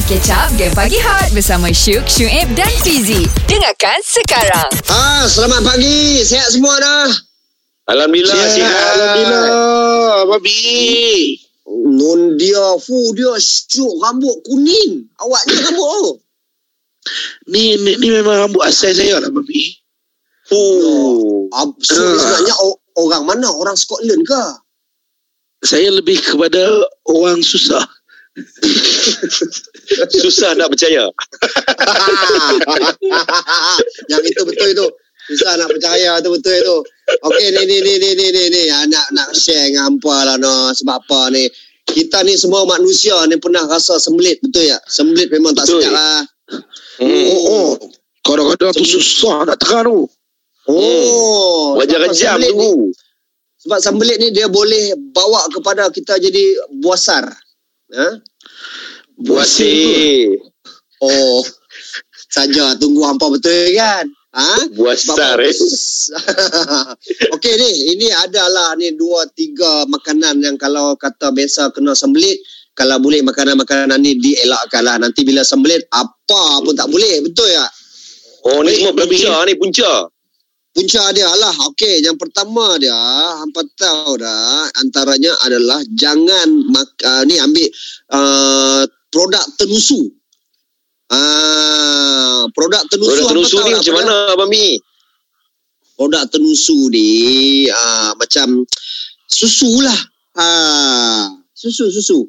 Mari catch up Game Pagi Hot Bersama Syuk, Syuib dan Fizi Dengarkan sekarang Ah, selamat pagi. Sihat semua dah. Alhamdulillah Sihat. sihat. Alhamdulillah. Babi. Non dia, fu dia syuk rambut kuning. Awaknya rambut oh. Ni, ni, ni memang rambut asal saya lah, Babi. Oh. Ab, so, sebenarnya o- orang mana? Orang Scotland ke? Saya lebih kepada orang susah. Susah nak percaya. Yang itu betul itu. Susah nak percaya tu betul itu. Okey ni ni ni ni ni ni ni Ah, nak nak share dengan hampa lah no. Sebab apa ni? Kita ni semua manusia ni pernah rasa sembelit betul ya? Sembelit memang tak Betul. sedap lah. Hmm. Oh, oh. Kadang-kadang tu susah nak tekan tu. Oh, Wajar sebab kejam ni- tu. Sebab sembelit ni dia boleh bawa kepada kita jadi buasar. Ha? Buasir. Oh, saja tunggu hampa betul kan? Ha? Buasar eh. Okey ni, ini adalah ni dua tiga makanan yang kalau kata biasa kena sembelit, kalau boleh makanan-makanan ni dielakkan lah. Nanti bila sembelit, apa pun tak boleh. Betul ya? Oh ni semua punca ni punca. Punca dia lah. Okey, yang pertama dia, hampa tahu dah, antaranya adalah jangan mak, uh, ni ambil uh, produk tenusu. Ah, produk tenusu terusu tahu ni lah macam mana Abang Mi? produk tenusu ni uh, macam susu lah. Ah, susu susu.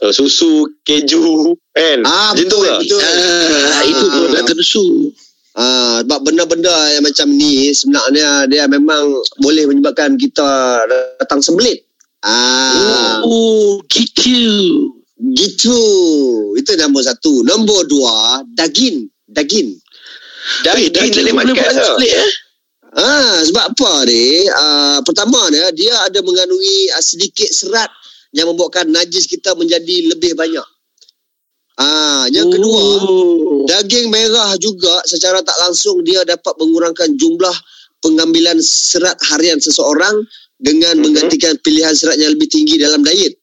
Uh, susu, keju, kan? Ah betul ke? betul. Ah, itu produk tenusu. Ah sebab benda-benda yang macam ni sebenarnya dia memang boleh menyebabkan kita datang sembelit. Ah Oh, gitu. gitu. Itu nombor satu. Nombor dua daging, daging. Daging, Eh, daging boleh boleh buat ke? split eh? Ah sebab apa ni? Ah pertama dia dia ada mengandungi ah, sedikit serat yang membuatkan najis kita menjadi lebih banyak. Ah yang kedua Oh. Daging merah juga secara tak langsung dia dapat mengurangkan jumlah pengambilan serat harian seseorang dengan Mhm. menggantikan pilihan serat yang lebih tinggi dalam diet.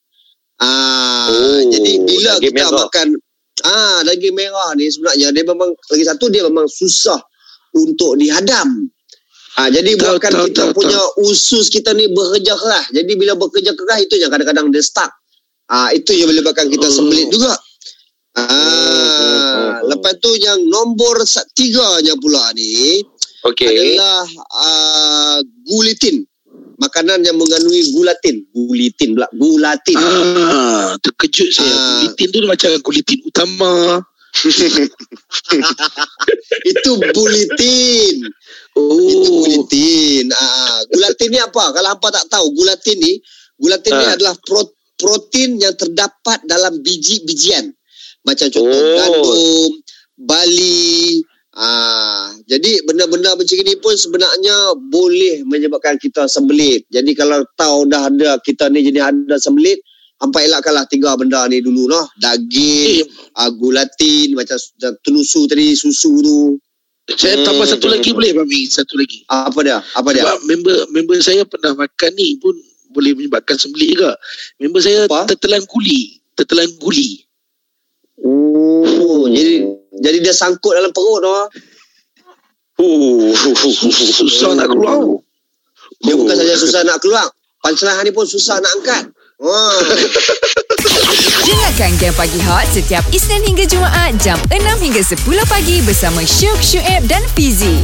Ah, Oh, jadi bila daging kita merah. makan ah daging merah ni sebenarnya dia memang lagi satu dia memang susah untuk dihadam. Ah, jadi Tahu, buatkan tahu, kita tahu, punya usus kita ni bekerja keras. Jadi bila bekerja keras itu yang kadang-kadang dia stuck. Ah, itu yang menyebabkan kita Oh. sembelit juga. Ah, lepas tu yang nombor tiganya pula ni Okey. adalah uh, gulitin. Makanan yang mengandungi gulatin. Gulitin pula. Gulatin. Ah, terkejut saya. Ah. Gulitin tu macam gulitin utama. Itu bulitin. Oh. Itu gulatin. Ah, gulatin ni apa? Kalau hampa tak tahu, gulatin ni, gulatin ni Ah. adalah pro, protein yang terdapat dalam biji-bijian. Macam contoh Oh. gandum, bali. Ah, jadi benda-benda macam ini pun sebenarnya boleh menyebabkan kita sembelit. Jadi kalau tahu dah ada kita ni jadi ada sembelit, hampa elakkanlah tiga benda ni dulu noh. Daging, Eh, ah, gulatin, macam tenusu tadi, susu tu. saya Hmm, tambah satu lagi boleh Mami? Satu lagi. Apa dia? Apa dia? Sebab member member saya pernah makan ni pun boleh menyebabkan sembelit juga. Member saya Apa? tertelan guli. Tertelan guli. Oh, jadi jadi dia sangkut dalam perut noh. Uh. Susah nak keluar. Dia Oh. bukan saja susah nak keluar. Pancelahan ni pun susah nak angkat. Dengarkan Game Pagi Hot Setiap Isnin hingga Jumaat Jam 6 hingga 10 pagi Bersama Syuk, Syuib dan Fizi